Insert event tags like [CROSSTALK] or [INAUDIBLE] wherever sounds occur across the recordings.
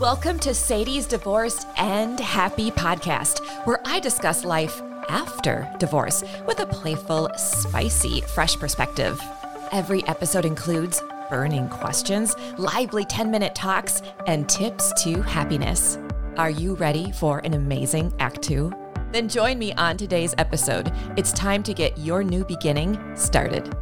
Welcome to Sadie's Divorced and Happy podcast, where I discuss life after divorce with a playful, spicy, fresh perspective. Every episode includes burning questions, lively 10 minute talks, and tips to happiness. Are you ready for an amazing Act Two? Then join me on today's episode. It's time to get your new beginning started.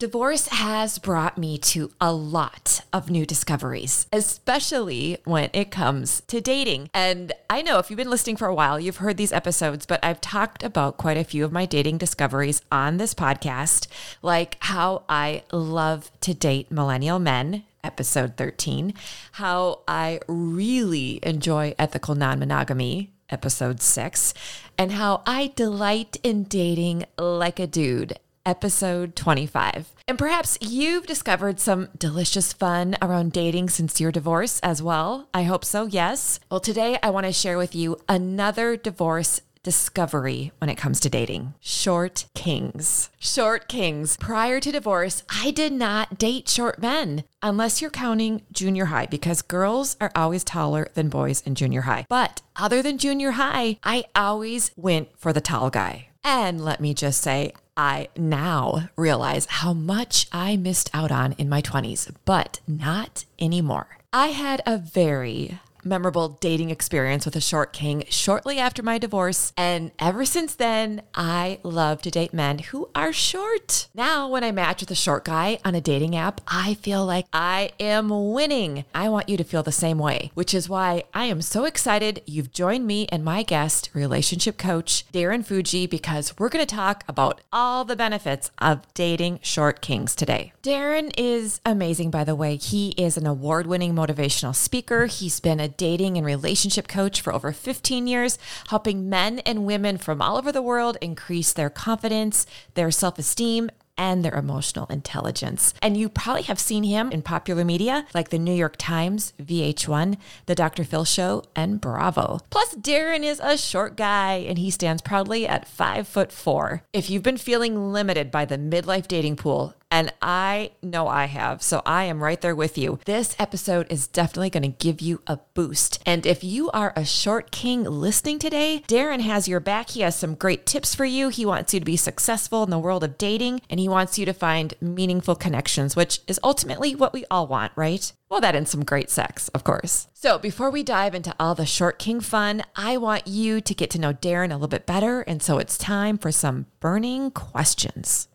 Divorce has brought me to a lot of new discoveries, especially when it comes to dating. And I know if you've been listening for a while, you've heard these episodes, but I've talked about quite a few of my dating discoveries on this podcast, like how I love to date millennial men episode 13, how I really enjoy ethical non monogamy, episode 6, and how I delight in dating like a dude, episode 25. And perhaps you've discovered some delicious fun around dating since your divorce as well. I hope so, yes. Well, today I want to share with you another divorce discovery when it comes to dating short kings. Short kings. Prior to divorce, I did not date short men unless you're counting junior high because girls are always taller than boys in junior high. But other than junior high, I always went for the tall guy. And let me just say, I now realize how much I missed out on in my 20s, but not anymore. I had a very memorable dating experience with a short king shortly after my divorce. And ever since then, I love to date men who are short. Now, when I match with a short guy on a dating app, I feel like I am winning. I want you to feel the same way, which is why I am so excited you've joined me and my guest, relationship coach Darren Fuji, because we're going to talk about all the benefits of dating short kings today. Darren is amazing, by the way. He is an award winning motivational speaker. He's been a dating and relationship coach for over 15 years, helping men and women from all over the world increase their confidence, their self esteem, and their emotional intelligence. And you probably have seen him in popular media like the New York Times, VH1, The Dr. Phil Show, and Bravo. Plus, Darren is a short guy and he stands proudly at five foot four. If you've been feeling limited by the midlife dating pool, and I know I have. So I am right there with you. This episode is definitely going to give you a boost. And if you are a short king listening today, Darren has your back. He has some great tips for you. He wants you to be successful in the world of dating and he wants you to find meaningful connections, which is ultimately what we all want, right? Well, that and some great sex, of course. So, before we dive into all the short king fun, I want you to get to know Darren a little bit better. And so it's time for some burning questions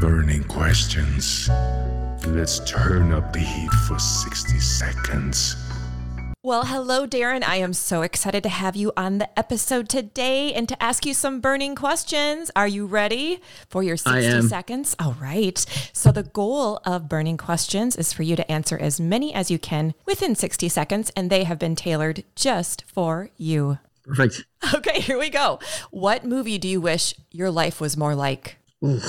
burning questions. Let's turn up the heat for 60 seconds. Well, hello, Darren. I am so excited to have you on the episode today and to ask you some burning questions. Are you ready for your 60 seconds? All right. So, the goal of burning questions is for you to answer as many as you can within 60 seconds, and they have been tailored just for you. Perfect. [LAUGHS] Okay, here we go. What movie do you wish your life was more like? Ooh.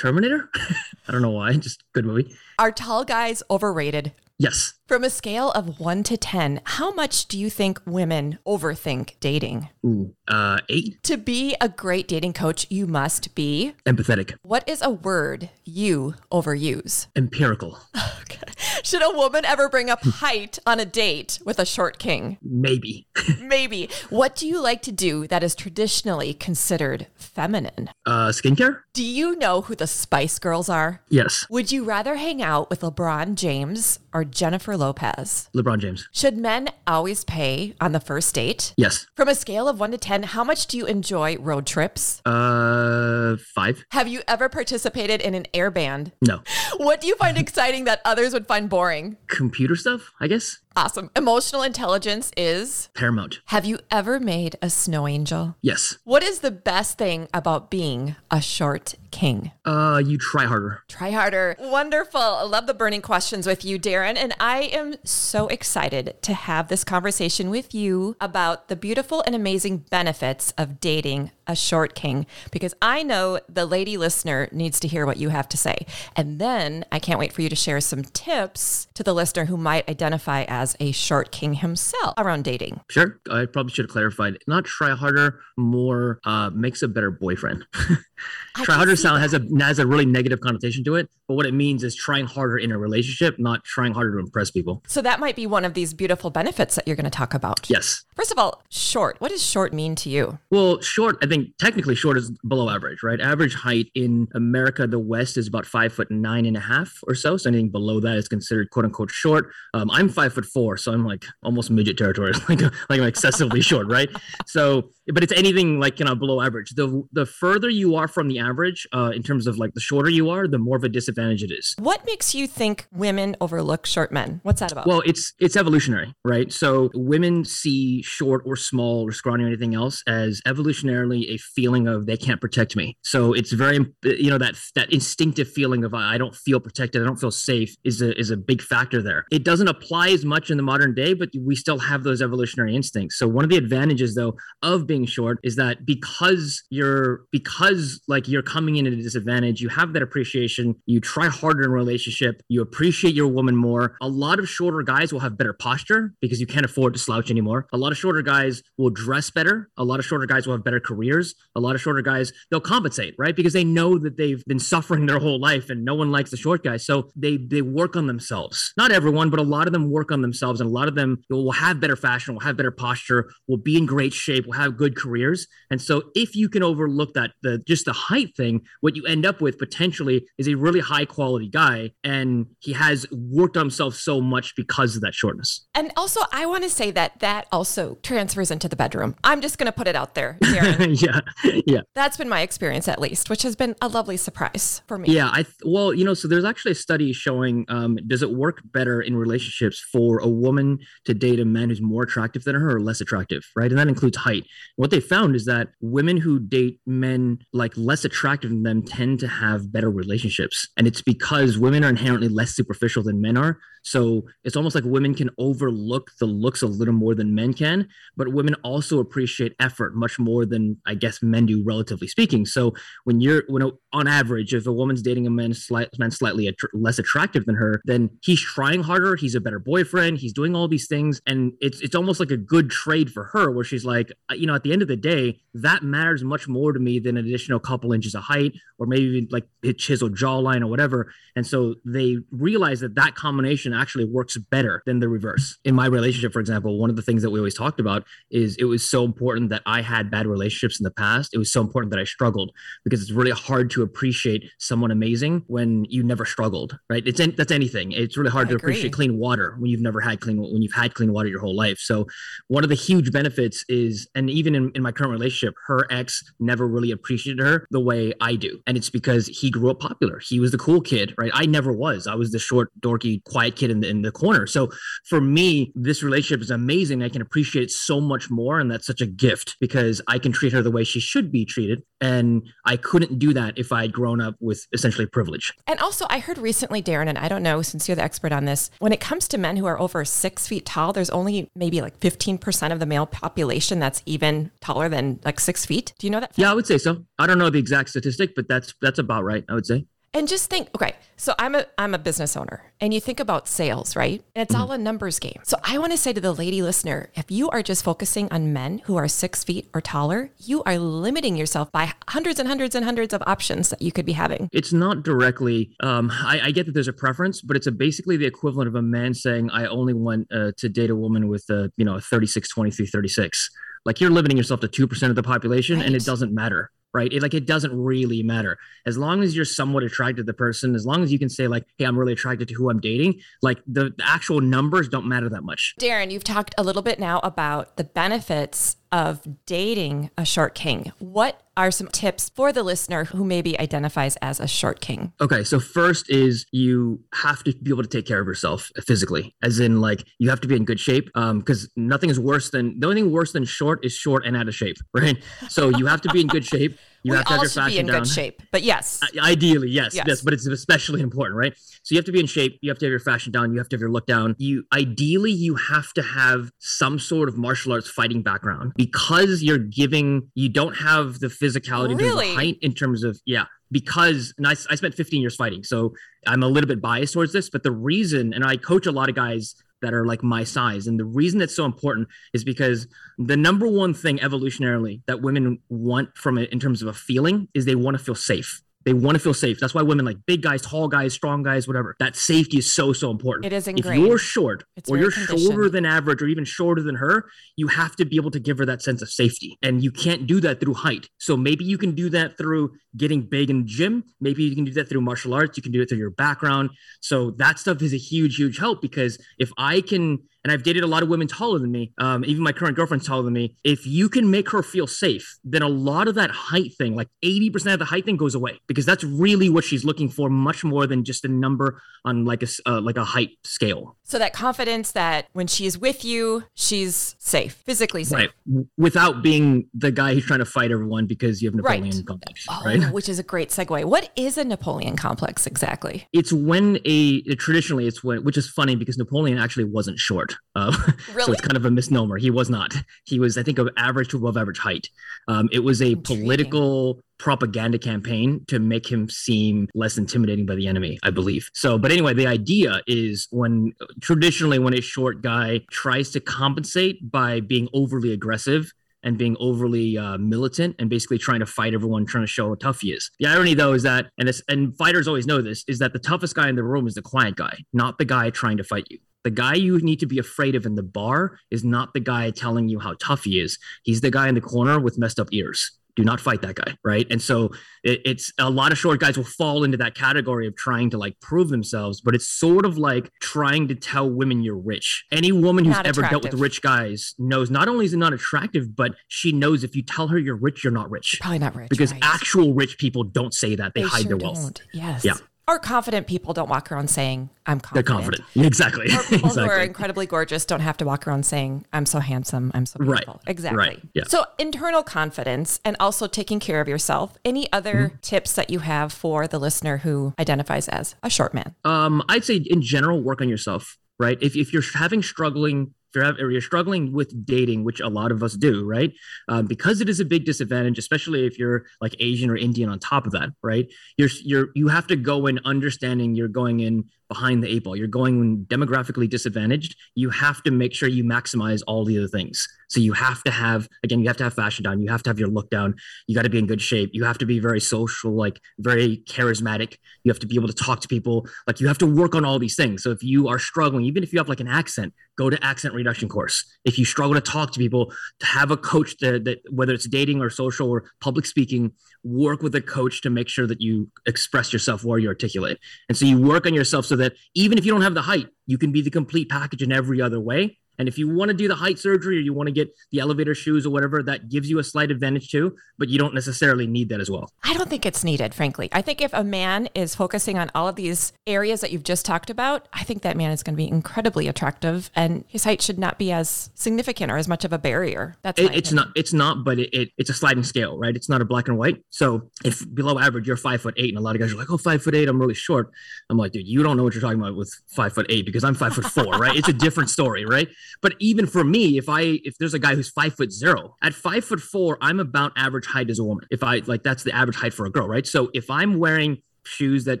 Terminator? [LAUGHS] I don't know why, [LAUGHS] just good movie. Are tall guys overrated? Yes. From a scale of one to 10, how much do you think women overthink dating? Ooh, uh, eight. To be a great dating coach, you must be empathetic. What is a word you overuse? Empirical. [LAUGHS] Okay. [LAUGHS] Should a woman ever bring up height on a date with a short king? Maybe. [LAUGHS] Maybe. What do you like to do that is traditionally considered feminine? Uh, skincare? Do you know who the Spice Girls are? Yes. Would you rather hang out with LeBron James or Jennifer Lopez? LeBron James. Should men always pay on the first date? Yes. From a scale of one to 10, how much do you enjoy road trips? Uh, five. Have you ever participated in an air band? No. [LAUGHS] What do you find exciting that others would find boring? Computer stuff, I guess. Awesome. Emotional intelligence is paramount. Have you ever made a snow angel? Yes. What is the best thing about being a short king? Uh, you try harder. Try harder. Wonderful. I love the burning questions with you, Darren. And I am so excited to have this conversation with you about the beautiful and amazing benefits of dating a short king because I know the lady listener needs to hear what you have to say. And then I can't wait for you to share some tips to the listener who might identify as a short king himself around dating. Sure. I probably should have clarified. Not try harder, more uh, makes a better boyfriend. [LAUGHS] I try harder sound has a has a really negative connotation to it, but what it means is trying harder in a relationship, not trying harder to impress people. So that might be one of these beautiful benefits that you're going to talk about. Yes. First of all, short. What does short mean to you? Well, short, I think technically short is below average, right? Average height in America, the West is about five foot nine and a half or so. So anything below that is considered quote unquote short. Um, I'm five foot four, so I'm like almost midget territory, [LAUGHS] like like I'm excessively short, right? [LAUGHS] So, but it's anything like you know below average. The the further you are from the average, uh, in terms of like the shorter you are, the more of a disadvantage it is. What makes you think women overlook short men? What's that about? Well, it's it's evolutionary, right? So women see short or small or scrawny or anything else as evolutionarily a feeling of they can't protect me. So it's very you know that that instinctive feeling of I don't feel protected, I don't feel safe is a is a big factor there. It doesn't apply as much in the modern day, but we still have those evolutionary instincts. So one of the advantages though of being short is that because you're because like you're coming in at a disadvantage, you have that appreciation, you try harder in a relationship, you appreciate your woman more. A lot of shorter guys will have better posture because you can't afford to slouch anymore. A lot of shorter guys will dress better. A lot of shorter guys will have better careers. A lot of shorter guys, they'll compensate, right? Because they know that they've been suffering their whole life and no one likes the short guys. So they they work on themselves. Not everyone, but a lot of them work on themselves and a lot of them will have better fashion, will have better posture, will be in great shape, will have good careers. And so if you can overlook that the just the height thing, what you end up with potentially is a really high quality guy and he has worked on himself so much because of that shortness. and also, I want to say that that also transfers into the bedroom. I'm just going to put it out there, [LAUGHS] yeah. Yeah. That's been my experience, at least, which has been a lovely surprise for me. Yeah, I th- well, you know, so there's actually a study showing um, does it work better in relationships for a woman to date a man who's more attractive than her or less attractive, right? And that includes height. What they found is that women who date men like less attractive than them tend to have better relationships, and it's because women are inherently less superficial than men are. So it's almost like women can overlook the looks a little more than men can, but women also appreciate effort much more than I guess men do, relatively speaking. So when you're when a, on average, if a woman's dating a man, slight, man slightly attr less attractive than her, then he's trying harder. He's a better boyfriend. He's doing all these things, and it's it's almost like a good trade for her, where she's like, uh, you know, at the end of the day, that matters much more to me than an additional couple inches of height, or maybe like his chiseled jawline or whatever. And so they realize that that combination actually works better than the reverse. In my relationship, for example, one of the things that we always talked about is it was so important that I had bad relationships in the past. It was so important that I struggled because it's really hard to appreciate someone amazing when you never struggled, right? It's an- that's anything. It's really hard I to agree. appreciate clean water when you've never had clean when you've had clean water your whole life. So one of the huge benefits is, and even in, in my current relationship, her ex never really appreciated her the way I do. And it's because he grew up popular. He was the cool kid, right? I never was. I was the short, dorky, quiet kid in the, in the corner. So for me, this relationship is amazing. I can appreciate it so much more. And that's such a gift because I can treat her the way she should be treated. And I couldn't do that if I had grown up with essentially privilege. And also, I heard recently, Darren, and I don't know since you're the expert on this, when it comes to men who are over six feet tall, there's only maybe like 15% of the male population that's even taller than like six feet. Do you know that? Yeah, I would say so. I don't know the exact statistic, but that's that's about right. I would say. And just think, okay, so I'm a I'm a business owner and you think about sales, right? And it's all a numbers game. So I want to say to the lady listener, if you are just focusing on men who are six feet or taller, you are limiting yourself by hundreds and hundreds and hundreds of options that you could be having. It's not directly. Um, I, I get that there's a preference, but it's a basically the equivalent of a man saying, "I only want uh, to date a woman with a you know a 36, 23, 36." Like you're limiting yourself to two percent of the population, and it doesn't matter, right? It, like it doesn't really matter as long as you're somewhat attracted to the person. As long as you can say like, "Hey, I'm really attracted to who I'm dating." Like the, the actual numbers don't matter that much. Darren, you've talked a little bit now about the benefits of dating a short king. What are some tips for the listener who maybe identifies as a short king? Okay, so first is you have to be able to take care of yourself physically, as in like you have to be in good shape. Um, because nothing is worse than the only thing worse than short is short and out of shape, [LAUGHS] right? So you have to be in good shape. You we have to have all your should be in down. good shape, but yes. Ideally, yes, Yes. yes, but it's especially important, right? So you have to be in shape. You have to have your fashion down. You have to have your look down. You ideally you have to have some sort of martial arts fighting background because you're giving. You don't have the physicality in terms Really? of height, in terms of yeah. Because and I, I spent 15 years fighting, so I'm a little bit biased towards this. But the reason, and I coach a lot of guys that are like my size. And the reason it's so important is because the number one thing evolutionarily that women want from it in terms of a feeling is they want to feel safe. They want to feel safe. That's why women like big guys, tall guys, strong guys, whatever. That safety is so, so important. It is If you're short It's or you're shorter than average or even shorter than her, you have to be able to give her that sense of safety. And you can't do that through height. So maybe you can do that through getting big in the gym. Maybe you can do that through martial arts. You can do it through your background. So that stuff is a huge, huge help because if I can, and I've dated a lot of women taller than me, um, even my current girlfriend's taller than me. If you can make her feel safe, then a lot of that height thing, like 80% of the height thing goes away because that's really what she's looking for much more than just a number on like a, uh, like a height scale. So that confidence that when she's with you, she's safe, physically safe. Right. Without being the guy who's trying to fight everyone because you have Right. Napoleon complex. Oh, Right. which is a great segue. What is a Napoleon complex exactly? It's when a traditionally it's when which is funny because Napoleon actually wasn't short. Uh, [LAUGHS] so Really? it's kind of a misnomer. He was not. He was I think of average to above average height. Um, it was a Intriguing. political propaganda campaign to make him seem less intimidating by the enemy, I believe. So, but anyway, the idea is when traditionally when a short guy tries to compensate by being overly aggressive and being overly uh, militant and basically trying to fight everyone, trying to show how tough he is. The irony, though, is that, and this, and fighters always know this, is that the toughest guy in the room is the quiet guy, not the guy trying to fight you. The guy you need to be afraid of in the bar is not the guy telling you how tough he is. He's the guy in the corner with messed up ears. Do not fight that guy, right? And so it, it's a lot of short guys will fall into that category of trying to like prove themselves, but it's sort of like trying to tell women you're rich. Any woman who's Not ever dealt with rich guys knows not only is it not attractive, but she knows if you tell her you're rich, you're not rich. Probably not rich. Because right? actual rich people don't say that; they, hide sure their wealth. don't. Yes. Yeah. Or confident people don't walk around saying, I'm confident. They're confident. [LAUGHS] Exactly. Or people who are incredibly gorgeous don't have to walk around saying, I'm so handsome, I'm so Right, beautiful. Exactly. right, yeah. So, internal confidence and also taking care of yourself. Any other Mm-hmm. tips that you have for the listener who identifies as a short man? Um, I'd say in general, work on yourself. Right. If if you're having struggling. If you're, or you're struggling with dating, which a lot of us do, right? Um, because it is a big disadvantage, especially if you're like Asian or Indian on top of that, right? You're you're you have to go in understanding you're going in behind the eight ball. You're going in demographically disadvantaged. You have to make sure you maximize all the other things. So you have to have again, you have to have fashion down. You have to have your look down. You got to be in good shape. You have to be very social, like very charismatic. You have to be able to talk to people. Like you have to work on all these things. So if you are struggling, even if you have like an accent, go to accent reduction course. If you struggle to talk to people, to have a coach that, that whether it's dating or social or public speaking, work with a coach to make sure that you express yourself where you articulate. And so you work on yourself so that even if you don't have the height, you can be the complete package in every other way. And if you want to do the height surgery or you want to get the elevator shoes or whatever, that gives you a slight advantage too, but you don't necessarily need that as well. I don't think it's needed, frankly. I think if a man is focusing on all of these areas that you've just talked about, I think that man is going to be incredibly attractive and his height should not be as significant or as much of a barrier. That's It, it's not. It's not. But it, it it's a sliding scale, right? It's not a black and white. So if below average, you're five foot eight, and a lot of guys are like, oh, five foot eight, I'm really short." I'm like, dude, you don't know what you're talking about with five foot eight because I'm five foot four, right? It's a different story, right? But even for me, if I if there's a guy who's five foot zero at five foot four, I'm about average height as a woman. If I like, that's the average height for a girl, right? So if I'm wearing shoes that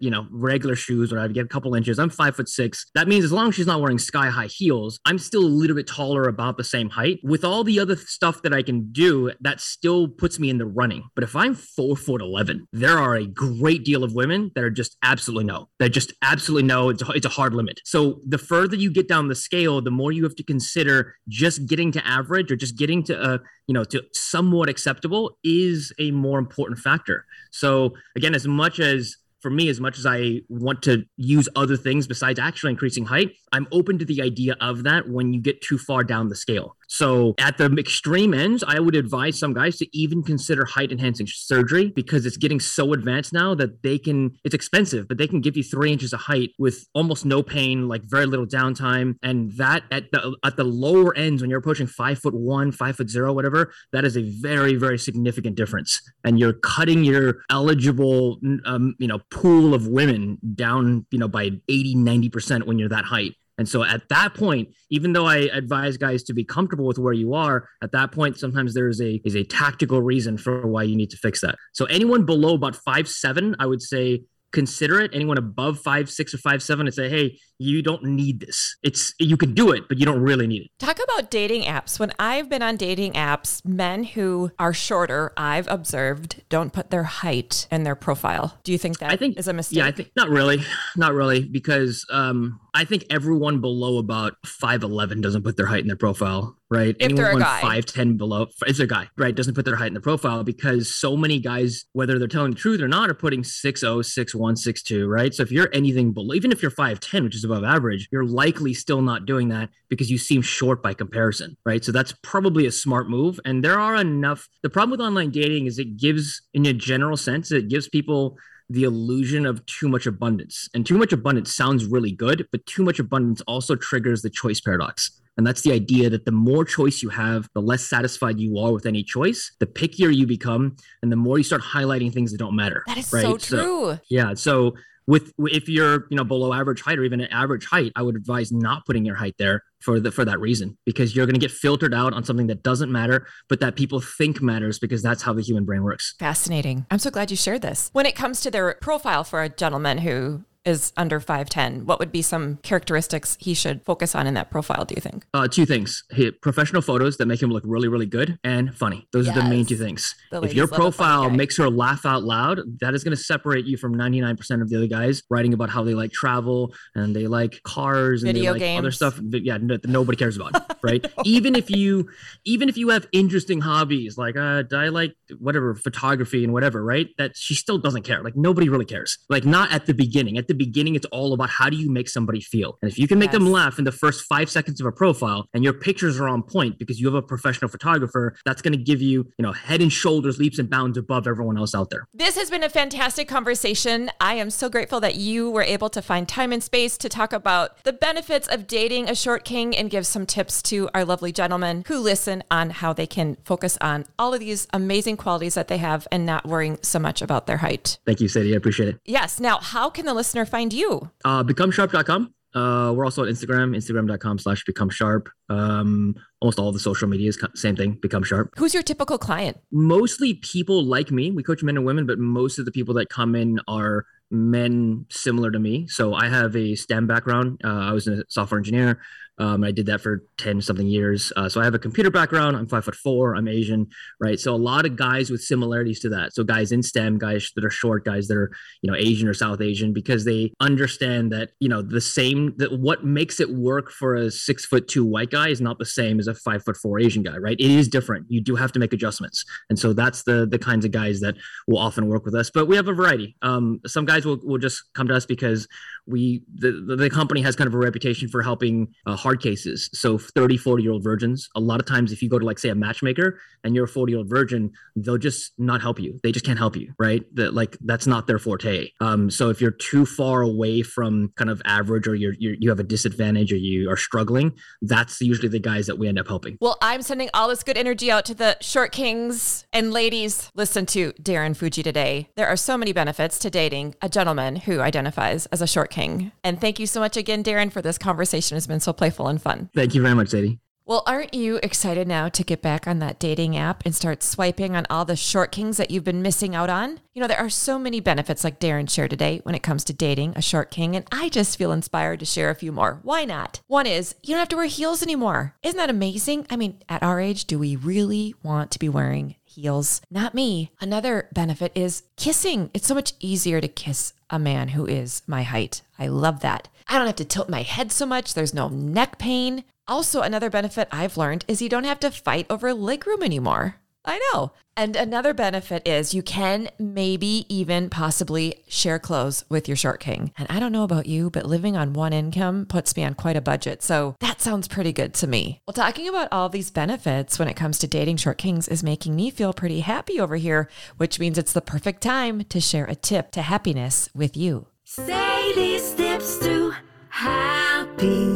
you know regular shoes or I get a couple inches. I'm five foot six. That means as long as she's not wearing sky high heels, I'm still a little bit taller, about the same height. With all the other stuff that I can do, that still puts me in the running. But if I'm four foot eleven, there are a great deal of women that are just absolutely no. They're just absolutely no. It's a, it's a hard limit. So the further you get down the scale, the more you have to consider just getting to average or just getting to uh you know to somewhat acceptable is a more important factor. So again, as much as for me, as much as I want to use other things besides actually increasing height, I'm open to the idea of that when you get too far down the scale. So at the extreme ends, I would advise some guys to even consider height enhancing surgery because it's getting so advanced now that they can, it's expensive, but they can give you three inches of height with almost no pain, like very little downtime. And that at the at the lower ends, when you're approaching five foot one, five foot zero, whatever, that is a very, very significant difference. And you're cutting your eligible, um, you know, pool of women down, you know, by 80, 90% when you're that height. And so at that point, even though I advise guys to be comfortable with where you are, at that point, sometimes there is a is a tactical reason for why you need to fix that. So anyone below about five seven, I would say consider it. Anyone above five six or five seven, and say, hey, you don't need this. It's you can do it, but you don't really need it. Talk about dating apps. When I've been on dating apps, men who are shorter, I've observed, don't put their height in their profile. Do you think that I think is a mistake? Yeah, I think not really, not really, because um, I think everyone below about five eleven doesn't put their height in their profile, right? If they're a guy. five ten below, if they're a guy, right, doesn't put their height in the profile because so many guys, whether they're telling the truth or not, are putting 6'0", 6'1", 6'2", right? So if you're anything below, even if you're five ten, which is above average, you're likely still not doing that because you seem short by comparison, right? So that's probably a smart move. And there are enough. The problem with online dating is it gives, in a general sense, it gives people the illusion of too much abundance. And too much abundance sounds really good, but too much abundance also triggers the choice paradox. And that's the idea that the more choice you have, the less satisfied you are with any choice, the pickier you become, and the more you start highlighting things that don't matter. That is right? so true. yeah. So with if you're you know below average height or even an average height, I would advise not putting your height there for the for that reason because you're going to get filtered out on something that doesn't matter, but that people think matters because that's how the human brain works. Fascinating. I'm so glad you shared this. When it comes to their profile for a gentleman who is under 5'10, what would be some characteristics he should focus on in that profile, do you think? Uh, two things: Hit professional photos that make him look really, really good, and funny. Those are the main two things. The if your love a funny profile makes her laugh out loud, that is going to separate you from 99% of the other guys writing about how they like travel and they like cars and Video they like other stuff. that- Yeah, no, that nobody cares about, [LAUGHS] right? even if you, even if you have interesting hobbies like uh, I like whatever photography and whatever, right? That she still doesn't care. Like nobody really cares. Like not at the beginning. At the beginning, it's all about how do you make somebody feel, and if you can make them laugh in the first five seconds of a profile, and your pictures are on point because you have a professional photographer, that's going to give you, you know, head and shoulders, leaps and bounds above everyone else out there. This has been a fantastic conversation. I am so grateful that you were able to find time and space to talk about the benefits of dating a short king and give some tips to our lovely gentlemen who listen on how they can focus on all of these amazing qualities that they have and not worrying so much about their height. Thank you, Sadie. I appreciate it. Yes. Now, how can the listener find you? Uh, becomesharp.com. Uh, we're also on Instagram, instagram.com slash become sharp. Um, almost all the social medias, same thing, become sharp. Who's your typical client? Mostly people like me. We coach men and women, but most of the people that come in are men similar to me. So I have a STEM background. Uh, I was a software engineer. Um, I did that for 10 something years. Uh, so I have a computer background. I'm five foot four. I'm Asian, right? So a lot of guys with similarities to that. So guys in STEM, guys that are short, guys that are, you know, Asian or South Asian, because they understand that, you know, the same, that what makes it work for a six foot two white guy is not the same as a five foot four Asian guy, right? It is different. You do have to make adjustments. And so that's the, the kinds of guys that will often work with us, but we have a variety. Um, some guys will, will just come to us because we, the, the, company has kind of a reputation for helping uh, hard cases. So 30, 40 year old virgins, a lot of times if you go to like say a matchmaker and you're a 40 year old virgin, they'll just not help you. They just can't help you, right? That like that's not their forte. Um, so if you're too far away from kind of average or you're, you're you have a disadvantage or you are struggling, that's usually the guys that we end up helping. Well, I'm sending all this good energy out to the short kings and ladies. Listen to Darren Fuji today. There are so many benefits to dating a gentleman who identifies as a short king. And thank you so much again, Darren, for this conversation. It's been so playful and fun. Thank you very much, Sadie. Well, aren't you excited now to get back on that dating app and start swiping on all the short kings that you've been missing out on? You know, there are so many benefits like Darren shared today when it comes to dating a short king, and I just feel inspired to share a few more. Why not? One is you don't have to wear heels anymore. Isn't that amazing? I mean, at our age, do we really want to be wearing heels? Not me. Another benefit is kissing. It's so much easier to kiss a man who is my height. I love that. I don't have to tilt my head so much. There's no neck pain. Also, another benefit I've learned is you don't have to fight over leg room anymore. I know. And another benefit is you can maybe even possibly share clothes with your short king. And I don't know about you, but living on one income puts me on quite a budget. So that sounds pretty good to me. Well, talking about all these benefits when it comes to dating short kings is making me feel pretty happy over here, which means it's the perfect time to share a tip to happiness with you. Sadie steps to happiness.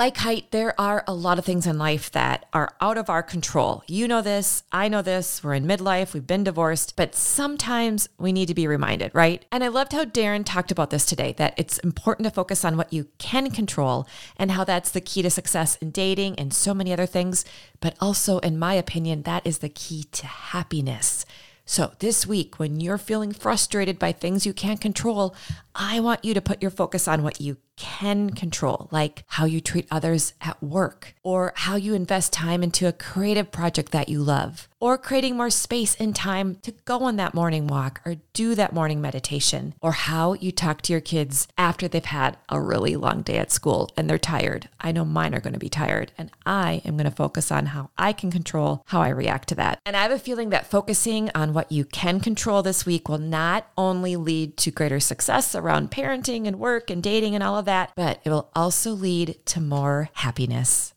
Like height, there are a lot of things in life that are out of our control. You know this, I know this, we're in midlife, we've been divorced, but sometimes we need to be reminded, right? And I loved how Darren talked about this today that it's important to focus on what you can control and how that's the key to success in dating and so many other things. But also, in my opinion, that is the key to happiness. So, this week, when you're feeling frustrated by things you can't control, I want you to put your focus on what you can control, like how you treat others at work, or how you invest time into a creative project that you love, or creating more space and time to go on that morning walk or do that morning meditation, or how you talk to your kids after they've had a really long day at school and they're tired. I know mine are going to be tired, and I am going to focus on how I can control how I react to that. And I have a feeling that focusing on what you can control this week will not only lead to greater success around parenting and work and dating and all of that, but it will also lead to more happiness.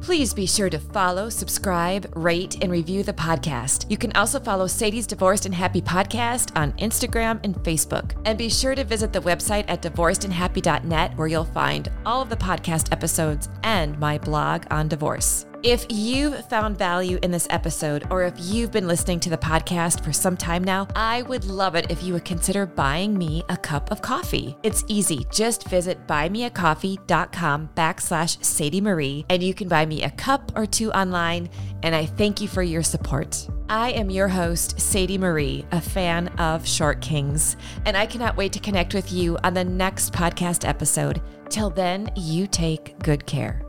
Please be sure to follow, subscribe, rate, and review the podcast. You can also follow Sadie's Divorced and Happy podcast on Instagram and Facebook. And be sure to visit the website at divorcedandhappy.net where you'll find all of the podcast episodes and my blog on divorce. If you've found value in this episode, or if you've been listening to the podcast for some time now, I would love it if you would consider buying me a cup of coffee. It's easy. Just visit buymeacoffee.com backslash Sadie Marie, and you can buy me a cup or two online. And I thank you for your support. I am your host, Sadie Marie, a fan of Short Kings, and I cannot wait to connect with you on the next podcast episode. Till then, you take good care.